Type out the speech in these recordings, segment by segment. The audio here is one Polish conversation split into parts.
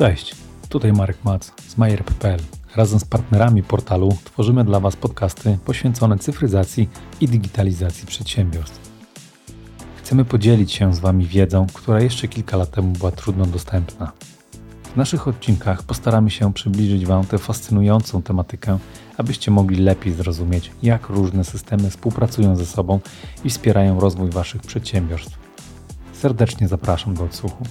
Cześć, tutaj Marek Mac z Majer.pl. Razem z partnerami portalu tworzymy dla Was podcasty poświęcone cyfryzacji i digitalizacji przedsiębiorstw. Chcemy podzielić się z Wami wiedzą, która jeszcze kilka lat temu była trudno dostępna. W naszych odcinkach postaramy się przybliżyć Wam tę fascynującą tematykę, abyście mogli lepiej zrozumieć, jak różne systemy współpracują ze sobą i wspierają rozwój Waszych przedsiębiorstw. Serdecznie zapraszam do odsłuchu.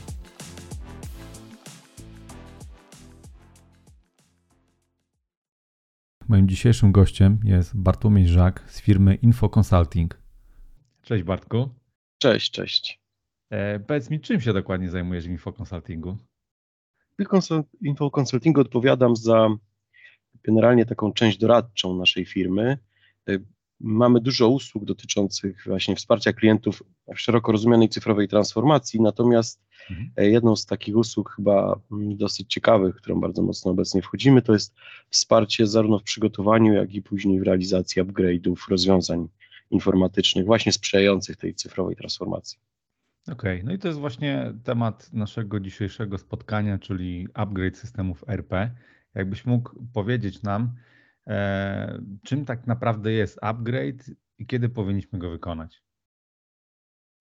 Moim dzisiejszym gościem jest Bartłomiej Żak z firmy Info Consulting. Cześć Bartku. Cześć, cześć. E, powiedz mi, czym się dokładnie zajmujesz w Info Consultingu? W Info Consultingu odpowiadam za generalnie taką część doradczą naszej firmy. Mamy dużo usług dotyczących właśnie wsparcia klientów w szeroko rozumianej cyfrowej transformacji, natomiast mhm. E, jedną z takich usług chyba mm, dosyć ciekawych, którą bardzo mocno obecnie wchodzimy, to jest wsparcie zarówno w przygotowaniu, jak i później w realizacji upgrade'ów, rozwiązań informatycznych, właśnie sprzyjających tej cyfrowej transformacji. Okej, okay, no i to jest właśnie temat naszego dzisiejszego spotkania, czyli upgrade systemów RP. Jakbyś mógł powiedzieć nam, czym tak naprawdę jest upgrade i kiedy powinniśmy go wykonać?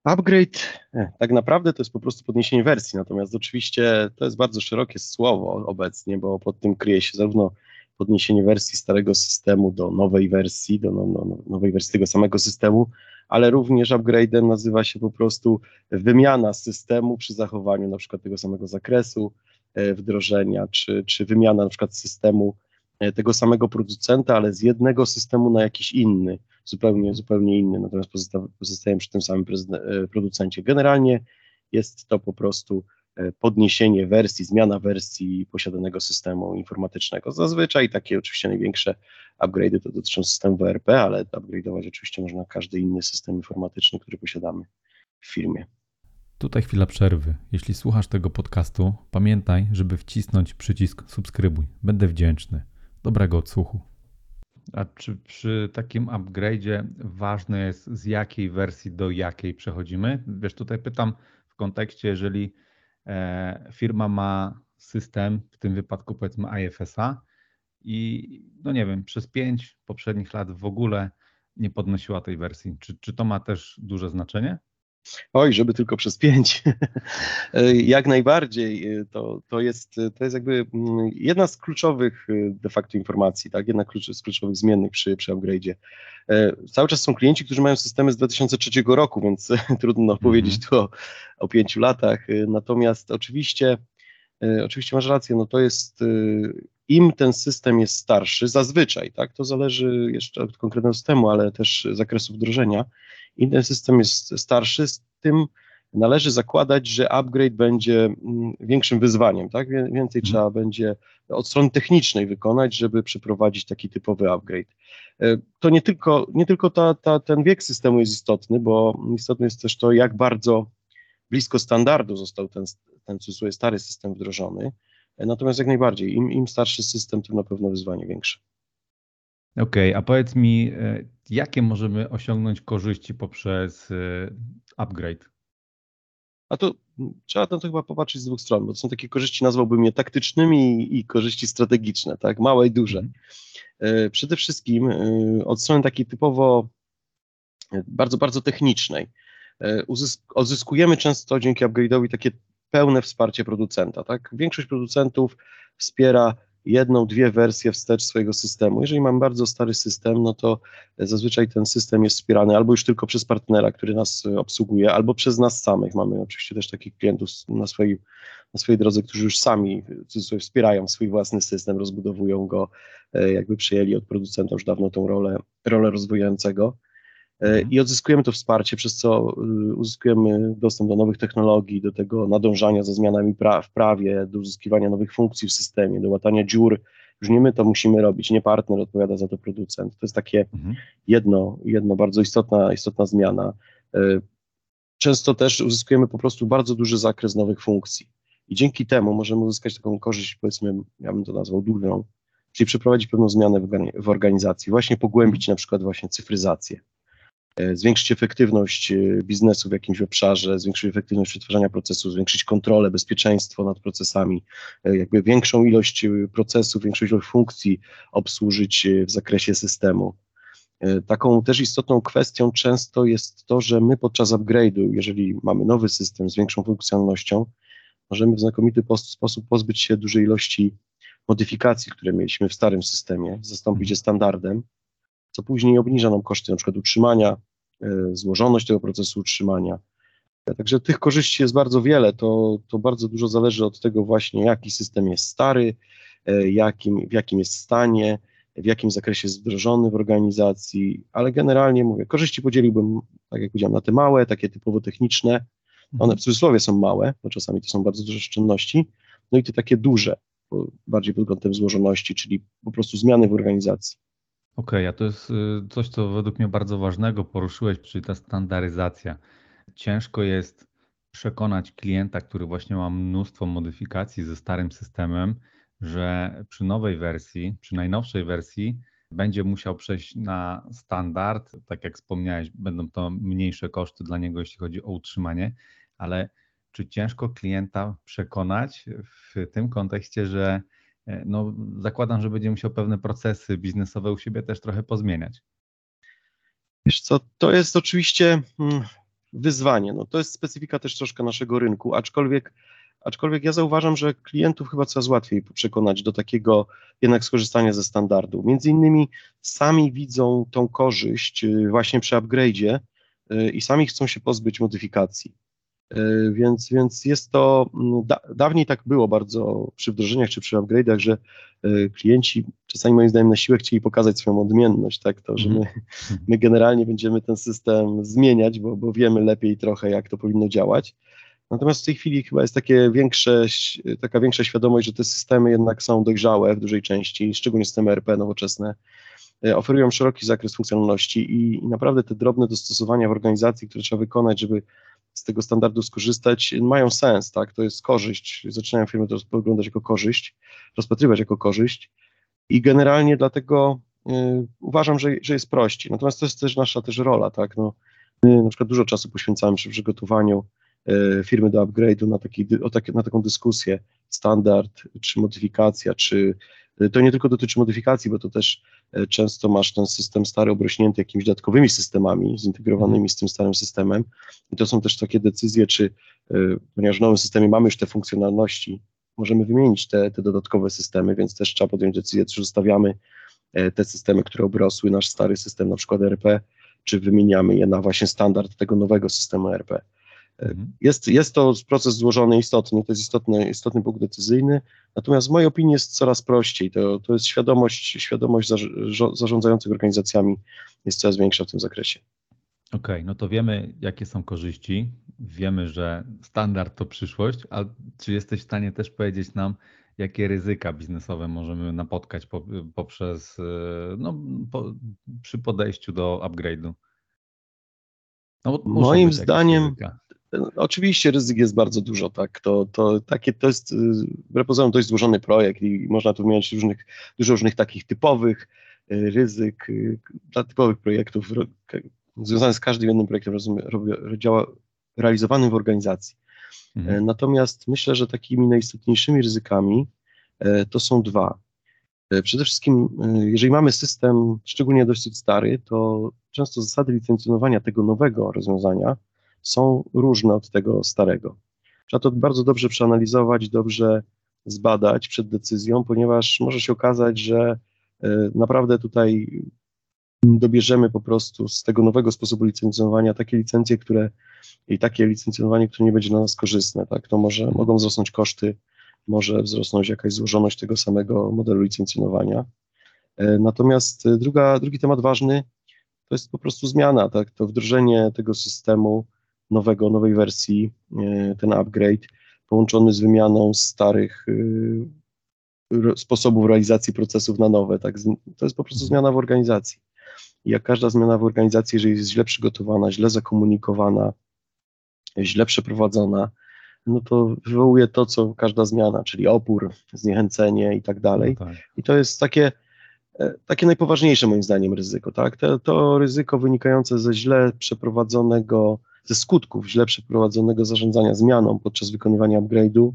Upgrade e, tak naprawdę to jest po prostu podniesienie wersji, natomiast oczywiście to jest bardzo szerokie słowo obecnie, bo pod tym kryje się zarówno podniesienie wersji starego systemu do nowej wersji, do no, no, no nowej wersji tego samego systemu, ale również upgrade'em nazywa się po prostu wymiana systemu przy zachowaniu na przykład tego samego zakresu e, wdrożenia, czy, czy wymiana na przykład systemu e, tego samego producenta, ale z jednego systemu na jakiś inny, zupełnie, zupełnie inny, natomiast pozostajemy przy tym samym e, producencie. Generalnie jest to po prostu E, podniesienie wersji, zmiana wersji posiadanego systemu informatycznego. Zazwyczaj takie oczywiście największe upgrade'y to dotyczą systemu WRP, ale upgrade'ować oczywiście można każdy inny system informatyczny, który posiadamy w firmie. Tutaj chwila przerwy. Jeśli słuchasz tego podcastu, pamiętaj, żeby wcisnąć przycisk subskrybuj. Będę wdzięczny. Dobrego odsłuchu. A czy przy takim upgrade'zie ważne jest z jakiej wersji do jakiej przechodzimy? Wiesz, tutaj pytam w kontekście, jeżeli E, firma ma system, w tym wypadku powiedzmy IFS-a i no nie wiem, przez pięć poprzednich lat w ogóle nie podnosiła tej wersji. Czy, czy to ma też duże znaczenie? Oj, żeby tylko przez pięć. Jak najbardziej. To, to, jest, to jest jakby mm, jedna z kluczowych y, de facto informacji, tak? jedna z kluczowych zmiennych przy, przy upgrade'zie. Cały czas są klienci, którzy mają systemy z 2003 roku, więc trudno mm -hmm. powiedzieć tu o, o pięciu latach. Y, natomiast oczywiście, y, oczywiście masz rację, no to jest im ten system jest starszy, zazwyczaj, tak, to zależy jeszcze od konkretnego systemu, ale też zakresu wdrożenia, im ten system jest starszy, z tym należy zakładać, że upgrade będzie mm, większym wyzwaniem, tak? Więcej mhm. trzeba będzie od strony technicznej wykonać, żeby przeprowadzić taki typowy upgrade. E, to nie tylko, nie tylko ta, ta, ten wiek systemu jest istotny, bo istotne jest też to, jak bardzo blisko standardu został ten, ten stary system wdrożony. E, natomiast jak najbardziej, im, im starszy system, tym na pewno wyzwanie większe. Okej, okay, a powiedz mi, e, jakie możemy osiągnąć korzyści poprzez e, upgrade? A to trzeba na to chyba popatrzeć z dwóch stron, bo to są takie korzyści, nazwałbym je taktycznymi i korzyści strategiczne, tak, małe i duże. Mm. Przede wszystkim od strony takiej typowo bardzo, bardzo technicznej. Odzyskujemy często dzięki upgrade'owi takie pełne wsparcie producenta, tak. Większość producentów wspiera jedną, dwie wersje wstecz swojego systemu. Jeżeli mam bardzo stary system, no to zazwyczaj ten system jest wspierany albo już tylko przez partnera, który nas obsługuje, albo przez nas samych. Mamy oczywiście też takich klientów na swojej, na swojej drodze, którzy już sami wspierają swój własny system, rozbudowują go, e, jakby przejęli od producenta już dawno tą rolę, rolę rozwijającego. E, mhm. i odzyskujemy to wsparcie, przez co y, uzyskujemy dostęp do nowych technologii, do tego nadążania za zmianami pra w prawie, do uzyskiwania nowych funkcji w systemie, do łatania dziur. Już nie my to musimy robić, nie partner odpowiada za to producent. To jest takie mhm. jedno, jedno bardzo istotna, istotna zmiana. E, często też uzyskujemy po prostu bardzo duży zakres nowych funkcji i dzięki temu możemy uzyskać taką korzyść, powiedzmy, ja bym to nazwał dużą, czyli przeprowadzić pewną zmianę w organizacji, właśnie pogłębić na przykład właśnie cyfryzację zwiększyć efektywność e, biznesu w jakimś obszarze, zwiększyć efektywność przetwarzania procesu, zwiększyć kontrolę, bezpieczeństwo nad procesami, e, jakby większą ilość procesów, większą ilość funkcji obsłużyć w zakresie systemu. Taką też istotną kwestią często jest to, że my podczas upgrade'u, jeżeli mamy nowy system z większą funkcjonalnością, możemy w znakomity sposób pozbyć się dużej ilości modyfikacji, które mieliśmy w starym systemie, zastąpić je standardem, co później obniża nam koszty na przykład utrzymania, e, złożoność tego procesu utrzymania. Także tych korzyści jest bardzo wiele, to, to bardzo dużo zależy od tego właśnie, jaki system jest stary, e, jakim, w jakim jest stanie, w jakim zakresie jest wdrożony w organizacji, ale generalnie mówię, korzyści podzieliłbym, tak jak powiedziałem, na te małe, takie typowo techniczne, one w cudzysłowie są małe, bo czasami to są bardzo duże oszczędności, no i te takie duże, bardziej pod kątem złożoności, czyli po prostu zmiany w organizacji. Okej, a to jest y, coś, co według mnie bardzo ważnego poruszyłeś, czyli ta standaryzacja. Ciężko jest przekonać klienta, który właśnie ma mnóstwo modyfikacji ze starym systemem, że przy nowej wersji, przy najnowszej wersji będzie musiał przejść na standard. Tak jak wspomniałeś, będą to mniejsze koszty dla niego, jeśli chodzi o utrzymanie, ale czy ciężko klienta przekonać w tym kontekście, że no, zakładam, że będzie musiał pewne procesy biznesowe u siebie też trochę pozmieniać? Wiesz co, to jest oczywiście mm, wyzwanie. No, to jest specyfika też troszkę naszego rynku, aczkolwiek, aczkolwiek ja zauważam, że klientów chyba coraz łatwiej przekonać do takiego jednak skorzystania ze standardu. Między innymi sami widzą tą korzyść y, właśnie przy upgrade'zie y, i sami chcą się pozbyć modyfikacji. E, więc, więc jest to, mm, da, dawniej tak było bardzo przy wdrożeniach czy przy upgrade'ach, że e, klienci czasami moim zdaniem na siłę chcieli pokazać swoją odmienność, tak, to, że my, mhm. my generalnie będziemy ten system zmieniać, bo, bo wiemy lepiej trochę, jak to powinno działać. Natomiast w tej chwili chyba jest takie większe, taka większa świadomość, że te systemy jednak są dojrzałe w dużej części, szczególnie systemy RP nowoczesne, e, oferują szeroki zakres funkcjonalności i, i naprawdę te drobne dostosowania w organizacji, które trzeba wykonać, żeby z tego standardu skorzystać, mają sens, tak? To jest korzyść. Zaczynają firmy to oglądać jako korzyść, rozpatrywać jako korzyść i generalnie dlatego y, uważam, że, że jest prościej. Natomiast to jest też nasza też rola, tak? No, my na przykład dużo czasu poświęcamy przy przygotowaniu y, firmy do upgrade'u na, taki, o taki, na taką dyskusję, standard, czy modyfikacja, czy to nie tylko dotyczy modyfikacji, bo to też e, często masz ten system stary obrośnięty jakimiś dodatkowymi systemami zintegrowanymi z tym starym systemem i to są też takie decyzje, czy e, ponieważ w nowym systemie mamy już te funkcjonalności, możemy wymienić te, te dodatkowe systemy, więc też trzeba podjąć decyzję, czy zostawiamy e, te systemy, które obrosły nasz stary system, na przykład RP, czy wymieniamy je na właśnie standard tego nowego systemu RP. Mhm. Jest, jest to proces złożony, istotny, to jest istotny, istotny punkt decyzyjny, natomiast w mojej opinii jest coraz prościej. To, to jest świadomość, świadomość zarządzających organizacjami jest coraz większa w tym zakresie. Okej, okay, no to wiemy, jakie są korzyści, wiemy, że standard to przyszłość, a czy jesteś w stanie też powiedzieć nam, jakie ryzyka biznesowe możemy napotkać poprzez, no, po, przy podejściu do upgrade'u? No, Moim zdaniem, ryzyka. Oczywiście ryzyk jest bardzo dużo, tak. To, to, takie, to jest wbrew pozorom dość złożony projekt i można tu wymieniać różnych, dużo różnych takich typowych y, ryzyk y, dla typowych projektów związanych z każdym jednym projektem działa, realizowanym w organizacji. Mhm. E, natomiast myślę, że takimi najistotniejszymi ryzykami e, to są dwa. E, przede wszystkim, jeżeli mamy system szczególnie dosyć stary, to często zasady licencjonowania tego nowego rozwiązania są różne od tego starego. Trzeba to bardzo dobrze przeanalizować, dobrze zbadać przed decyzją, ponieważ może się okazać, że e, naprawdę tutaj dobierzemy po prostu z tego nowego sposobu licencjonowania takie licencje, które i takie licencjonowanie, które nie będzie dla nas korzystne, tak, to może mogą wzrosnąć koszty, może wzrosnąć jakaś złożoność tego samego modelu licencjonowania. E, natomiast e, druga, drugi temat ważny to jest po prostu zmiana, tak, to wdrożenie tego systemu nowego, nowej wersji, e, ten upgrade, połączony z wymianą starych e, sposobów realizacji procesów na nowe. Tak? To jest po prostu zmiana w organizacji. I jak każda zmiana w organizacji, jeżeli jest źle przygotowana, źle zakomunikowana, źle przeprowadzona, no to wywołuje to, co każda zmiana, czyli opór, zniechęcenie i tak dalej. No tak. I to jest takie e, takie najpoważniejsze moim zdaniem ryzyko, tak? To, to ryzyko wynikające ze źle przeprowadzonego, ze skutków źle przeprowadzonego zarządzania zmianą podczas wykonywania upgrade'u,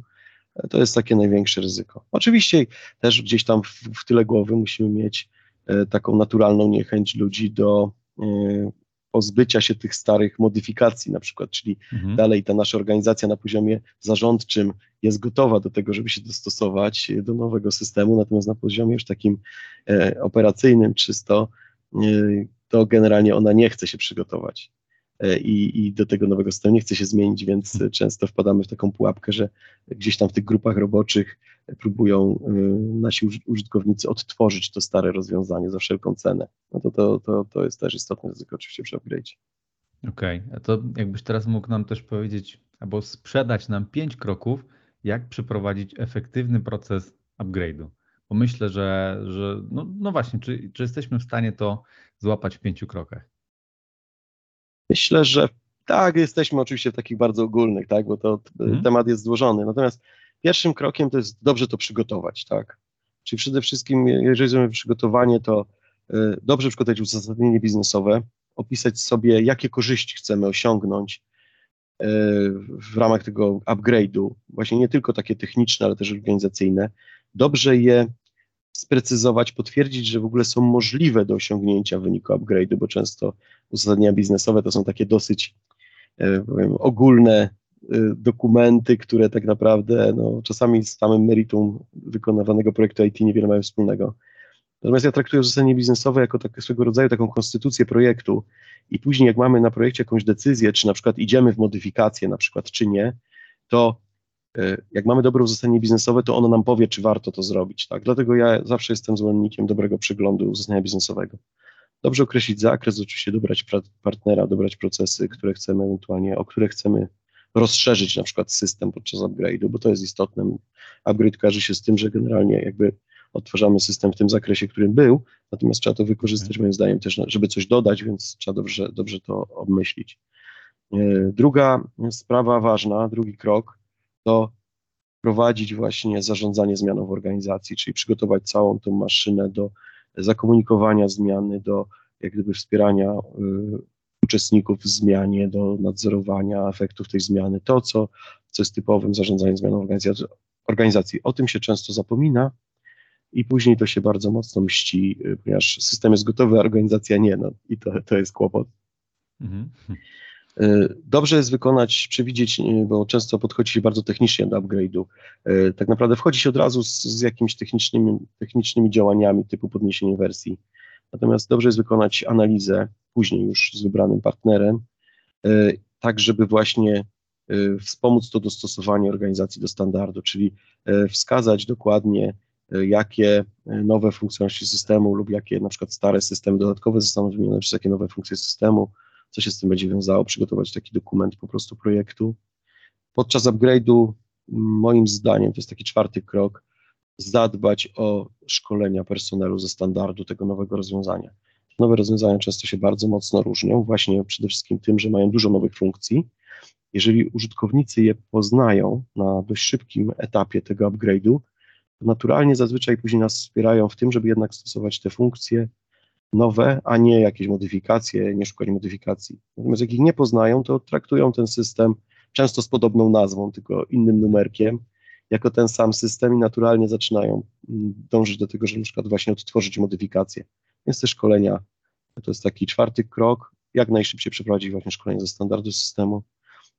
e, to jest takie największe ryzyko. Oczywiście też gdzieś tam w, w tyle głowy musimy mieć e, taką naturalną niechęć ludzi do pozbycia się tych starych modyfikacji na przykład, czyli mhm. dalej ta nasza organizacja na poziomie zarządczym jest gotowa do tego, żeby się dostosować do nowego systemu, natomiast na poziomie już takim e, operacyjnym czysto, e, to generalnie ona nie chce się przygotować. E, I, i, do tego nowego systemu nie chce się zmienić, więc często wpadamy w taką pułapkę, że gdzieś tam w tych grupach roboczych próbują y, nasi użytkownicy odtworzyć to stare rozwiązanie za wszelką cenę. No to, to, to, to jest też istotne ryzyko oczywiście przy upgrade. Okej, okay. a to jakbyś teraz mógł nam też powiedzieć, albo sprzedać nam pięć kroków, jak przeprowadzić efektywny proces upgrade'u. Bo myślę, że, że no, no właśnie, czy, czy jesteśmy w stanie to złapać w pięciu krokach? Myślę, że tak, jesteśmy oczywiście w takich bardzo ogólnych, tak, bo to hmm. temat jest złożony. Natomiast pierwszym krokiem to jest dobrze to przygotować, tak. Czyli przede wszystkim, jeżeli mamy przygotowanie, to y, dobrze przygotować uzasadnienie biznesowe, opisać sobie, jakie korzyści chcemy osiągnąć y, w ramach tego upgrade'u, właśnie nie tylko takie techniczne, ale też organizacyjne. Dobrze je sprecyzować, potwierdzić, że w ogóle są możliwe do osiągnięcia w wyniku upgrade'u, bo często uzasadnienia biznesowe to są takie dosyć y, powiem, ogólne Y, dokumenty, które tak naprawdę no, czasami z samym meritum wykonywanego projektu IT niewiele mają wspólnego. Natomiast ja traktuję uzasadnienie biznesowe jako tak, swego rodzaju taką konstytucję projektu i później jak mamy na projekcie jakąś decyzję, czy na przykład idziemy w modyfikację na przykład, czy nie, to y, jak mamy dobre uzasadnienie biznesowe, to ono nam powie, czy warto to zrobić. Tak? Dlatego ja zawsze jestem zwolennikiem dobrego przeglądu uzasadnienia biznesowego. Dobrze określić zakres, oczywiście dobrać partnera, dobrać procesy, które chcemy ewentualnie, o które chcemy rozszerzyć na przykład system podczas upgrade'u, bo to jest istotne. Upgrade kojarzy się z tym, że generalnie jakby odtwarzamy system w tym zakresie, którym był, natomiast trzeba to wykorzystać moim zdaniem też, żeby coś dodać, więc trzeba dobrze, dobrze to obmyślić. E, druga sprawa ważna, drugi krok, to prowadzić właśnie zarządzanie zmianą w organizacji, czyli przygotować całą tą maszynę do zakomunikowania zmiany, do jak gdyby wspierania y, uczestników w zmianie, do nadzorowania efektów tej zmiany, to, co, co jest typowym zarządzaniem zmianą organizacji. O tym się często zapomina i później to się bardzo mocno mści, ponieważ system jest gotowy, a organizacja nie, no i to, to jest kłopot. Mhm. Y, dobrze jest wykonać, przewidzieć, y, bo często podchodzi się bardzo technicznie do upgrade'u. Y, tak naprawdę wchodzi się od razu z, z jakimiś technicznymi, technicznymi działaniami typu podniesienie wersji. Natomiast dobrze jest wykonać analizę później już z wybranym partnerem, tak żeby właśnie wspomóc to dostosowanie organizacji do standardu, czyli wskazać dokładnie, jakie nowe funkcjonalności systemu lub jakie na przykład stare systemy dodatkowe zostaną wymienione przez jakie nowe funkcje systemu, co się z tym będzie wiązało, przygotować taki dokument po prostu projektu. Podczas upgrade'u, moim zdaniem, to jest taki czwarty krok, zadbać o szkolenia personelu ze standardu tego nowego rozwiązania. Nowe rozwiązania często się bardzo mocno różnią, właśnie przede wszystkim tym, że mają dużo nowych funkcji. Jeżeli użytkownicy je poznają na dość szybkim etapie tego upgrade'u, naturalnie zazwyczaj później nas wspierają w tym, żeby jednak stosować te funkcje nowe, a nie jakieś modyfikacje, nie szukać modyfikacji. Natomiast jak ich nie poznają, to traktują ten system często z podobną nazwą, tylko innym numerkiem, jako ten sam system i naturalnie zaczynają mm, dążyć do tego, żeby na przykład właśnie odtworzyć modyfikacje. Więc te szkolenia to jest taki czwarty krok, jak najszybciej przeprowadzić właśnie szkolenie ze standardu systemu.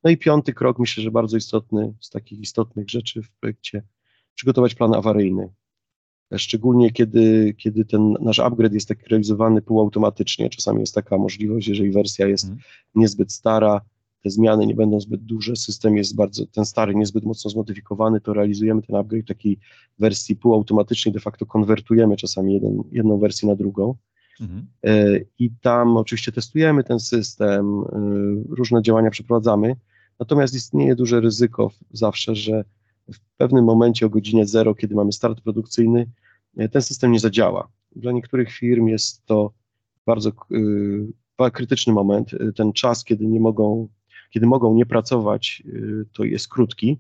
No i piąty krok, myślę, że bardzo istotny, z takich istotnych rzeczy w projekcie, przygotować plan awaryjny. Szczególnie kiedy, kiedy ten nasz upgrade jest tak realizowany półautomatycznie. Czasami jest taka możliwość, jeżeli wersja jest mm. niezbyt stara, te zmiany nie będą zbyt duże, system jest bardzo, ten stary niezbyt mocno zmodyfikowany, to realizujemy ten upgrade w takiej wersji półautomatycznej, de facto konwertujemy czasami jeden, jedną wersję na drugą. Mhm. E, I tam oczywiście testujemy ten system, e, różne działania przeprowadzamy, natomiast istnieje duże ryzyko zawsze, że w pewnym momencie o godzinie zero, kiedy mamy start produkcyjny, ten system nie zadziała. Dla niektórych firm jest to bardzo krytyczny moment, ten czas, kiedy nie mogą kiedy mogą nie pracować, y, to jest krótki.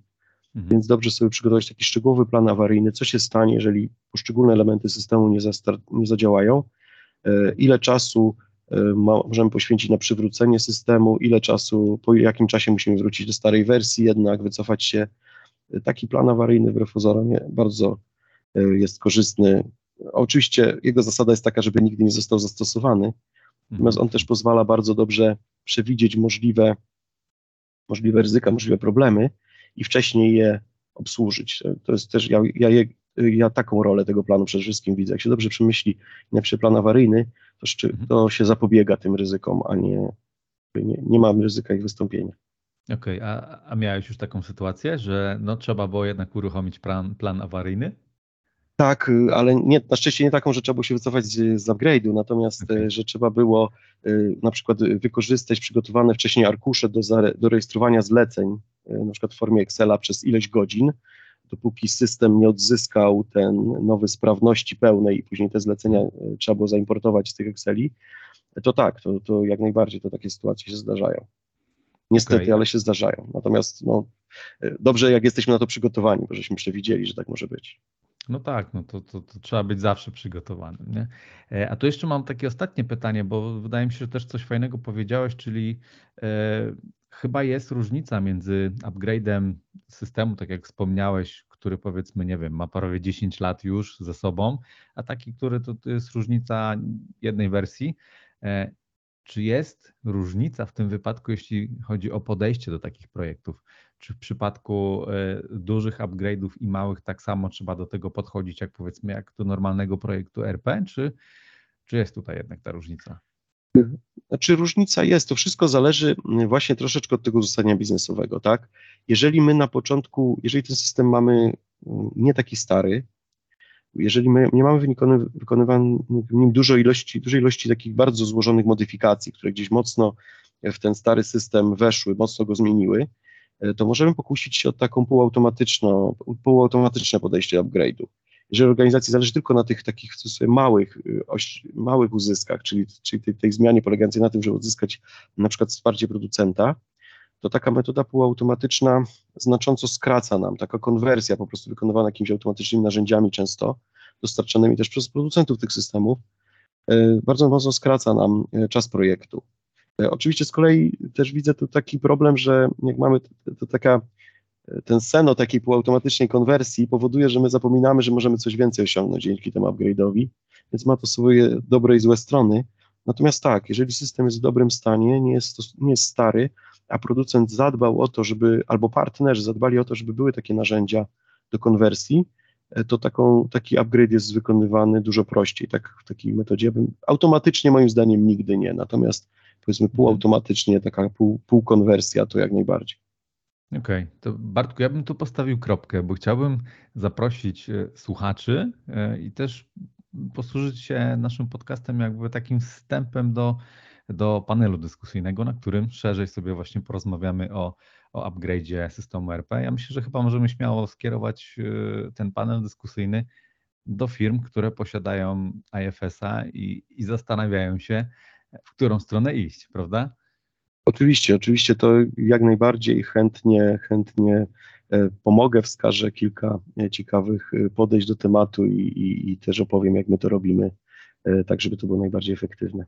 Mhm. Więc dobrze sobie przygotować taki szczegółowy plan awaryjny, co się stanie, jeżeli poszczególne elementy systemu nie, nie zadziałają, e, ile czasu e, możemy poświęcić na przywrócenie systemu, ile czasu, po jakim czasie musimy wrócić do starej wersji, jednak wycofać się. E, taki plan awaryjny wbrew pozorom bardzo jest korzystny. Oczywiście jego zasada jest taka, żeby nigdy nie został zastosowany, natomiast on też pozwala bardzo dobrze przewidzieć możliwe, możliwe ryzyka, możliwe problemy i wcześniej je obsłużyć. To jest też, ja, ja, ja taką rolę tego planu przede wszystkim widzę. Jak się dobrze przemyśli najpierw plan awaryjny, to, szczy, mhm. to się zapobiega tym ryzykom, a nie, nie, nie mamy ryzyka ich wystąpienia. Okej, okay, a, a miałeś już taką sytuację, że no, trzeba było jednak uruchomić plan, plan awaryjny? Tak, y, ale nie, na szczęście nie taką, że trzeba było się wycofać z, z upgrade'u, natomiast okay. że trzeba było y, na przykład wykorzystać przygotowane wcześniej arkusze do, do rejestrowania zleceń, y, na przykład w formie Excela przez ileś godzin, dopóki system nie odzyskał ten nowy sprawności pełnej i później te zlecenia trzeba było zaimportować z tych Exceli, to tak, to, to jak najbardziej to takie sytuacje się zdarzają. Niestety, okay. ale się zdarzają. Natomiast no, dobrze, jak jesteśmy na to przygotowani, bo żeśmy przewidzieli, że tak może być. No tak, no to, to, to trzeba być zawsze przygotowanym. Nie? E, a tu jeszcze mam takie ostatnie pytanie, bo wydaje mi się, że też coś fajnego powiedziałeś, czyli e, chyba jest różnica między upgrade'em systemu, tak jak wspomniałeś, który powiedzmy, nie wiem, ma prawie 10 lat już ze sobą, a taki, który to, to jest różnica jednej wersji. E, czy jest różnica w tym wypadku, jeśli chodzi o podejście do takich projektów? Czy w przypadku e, dużych upgrade'ów i małych tak samo trzeba do tego podchodzić, jak powiedzmy, jak do normalnego projektu RP, czy, czy jest tutaj jednak ta różnica? Znaczy różnica jest, to wszystko zależy mm, właśnie troszeczkę od tego zostania biznesowego, tak? Jeżeli my na początku, jeżeli ten system mamy mm, nie taki stary, jeżeli my nie mamy wykonywanych w nim dużo ilości, dużej ilości takich bardzo złożonych modyfikacji, które gdzieś mocno w ten stary system weszły, mocno go zmieniły, e, to możemy pokusić się o taką półautomatyczną, półautomatyczne podejście upgrade'u. Jeżeli organizacji zależy tylko na tych takich małych, y, małych uzyskach, czyli, czyli tej, tej zmianie polegającej na tym, żeby uzyskać na przykład wsparcie producenta, to taka metoda półautomatyczna znacząco skraca nam, taka konwersja po prostu wykonywana jakimiś automatycznymi narzędziami często, dostarczanymi też przez producentów tych systemów, e, bardzo mocno skraca nam e, czas projektu. E, oczywiście z kolei też widzę tu taki problem, że jak mamy to, taka, ten seno takiej półautomatycznej konwersji powoduje, że my zapominamy, że możemy coś więcej osiągnąć dzięki temu upgrade'owi, więc ma to swoje dobre i złe strony. Natomiast tak, jeżeli system jest w dobrym stanie, nie jest, nie jest stary, a producent zadbał o to, żeby, albo partnerzy zadbali o to, żeby były takie narzędzia do konwersji, e, to taką, taki upgrade jest wykonywany dużo prościej, tak w takiej metodzie. Bym, automatycznie moim zdaniem nigdy nie, natomiast powiedzmy mhm. półautomatycznie, taka pół, półkonwersja to jak najbardziej. Okej, okay. to Bartku, ja bym tu postawił kropkę, bo chciałbym zaprosić e, słuchaczy e, i też posłużyć się naszym podcastem jakby takim wstępem do do panelu dyskusyjnego, na którym szerzej sobie właśnie porozmawiamy o, o upgrade'zie systemu RP. Ja myślę, że chyba możemy śmiało skierować y, ten panel dyskusyjny do firm, które posiadają IFS-a i, i zastanawiają się, w którą stronę iść, prawda? Oczywiście, oczywiście to jak najbardziej chętnie, chętnie e, pomogę, wskażę kilka e, ciekawych e, podejść do tematu i, i, i też opowiem, jak my to robimy, tak żeby to było najbardziej efektywne.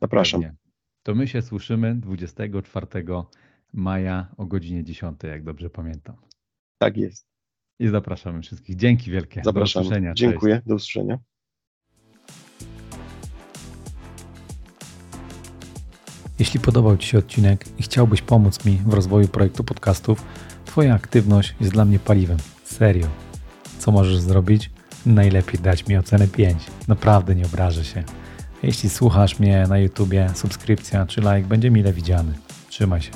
Zapraszam. Pewnie. To my się słyszymy 24 maja o godzinie 10, jak dobrze pamiętam. Tak jest. I zapraszamy wszystkich. Dzięki wielkie. Zapraszam. Do usłyszenia. Dziękuję. Cześć. Do usłyszenia. Jeśli podobał Ci się odcinek i chciałbyś pomóc mi w rozwoju projektu podcastów, Twoja aktywność jest dla mnie paliwem. Serio. Co możesz zrobić? Najlepiej dać mi ocenę 5. Naprawdę nie obrażę się. Jeśli słuchasz mnie na YouTubie, subskrypcja czy like będzie mile widziany. Trzymaj się.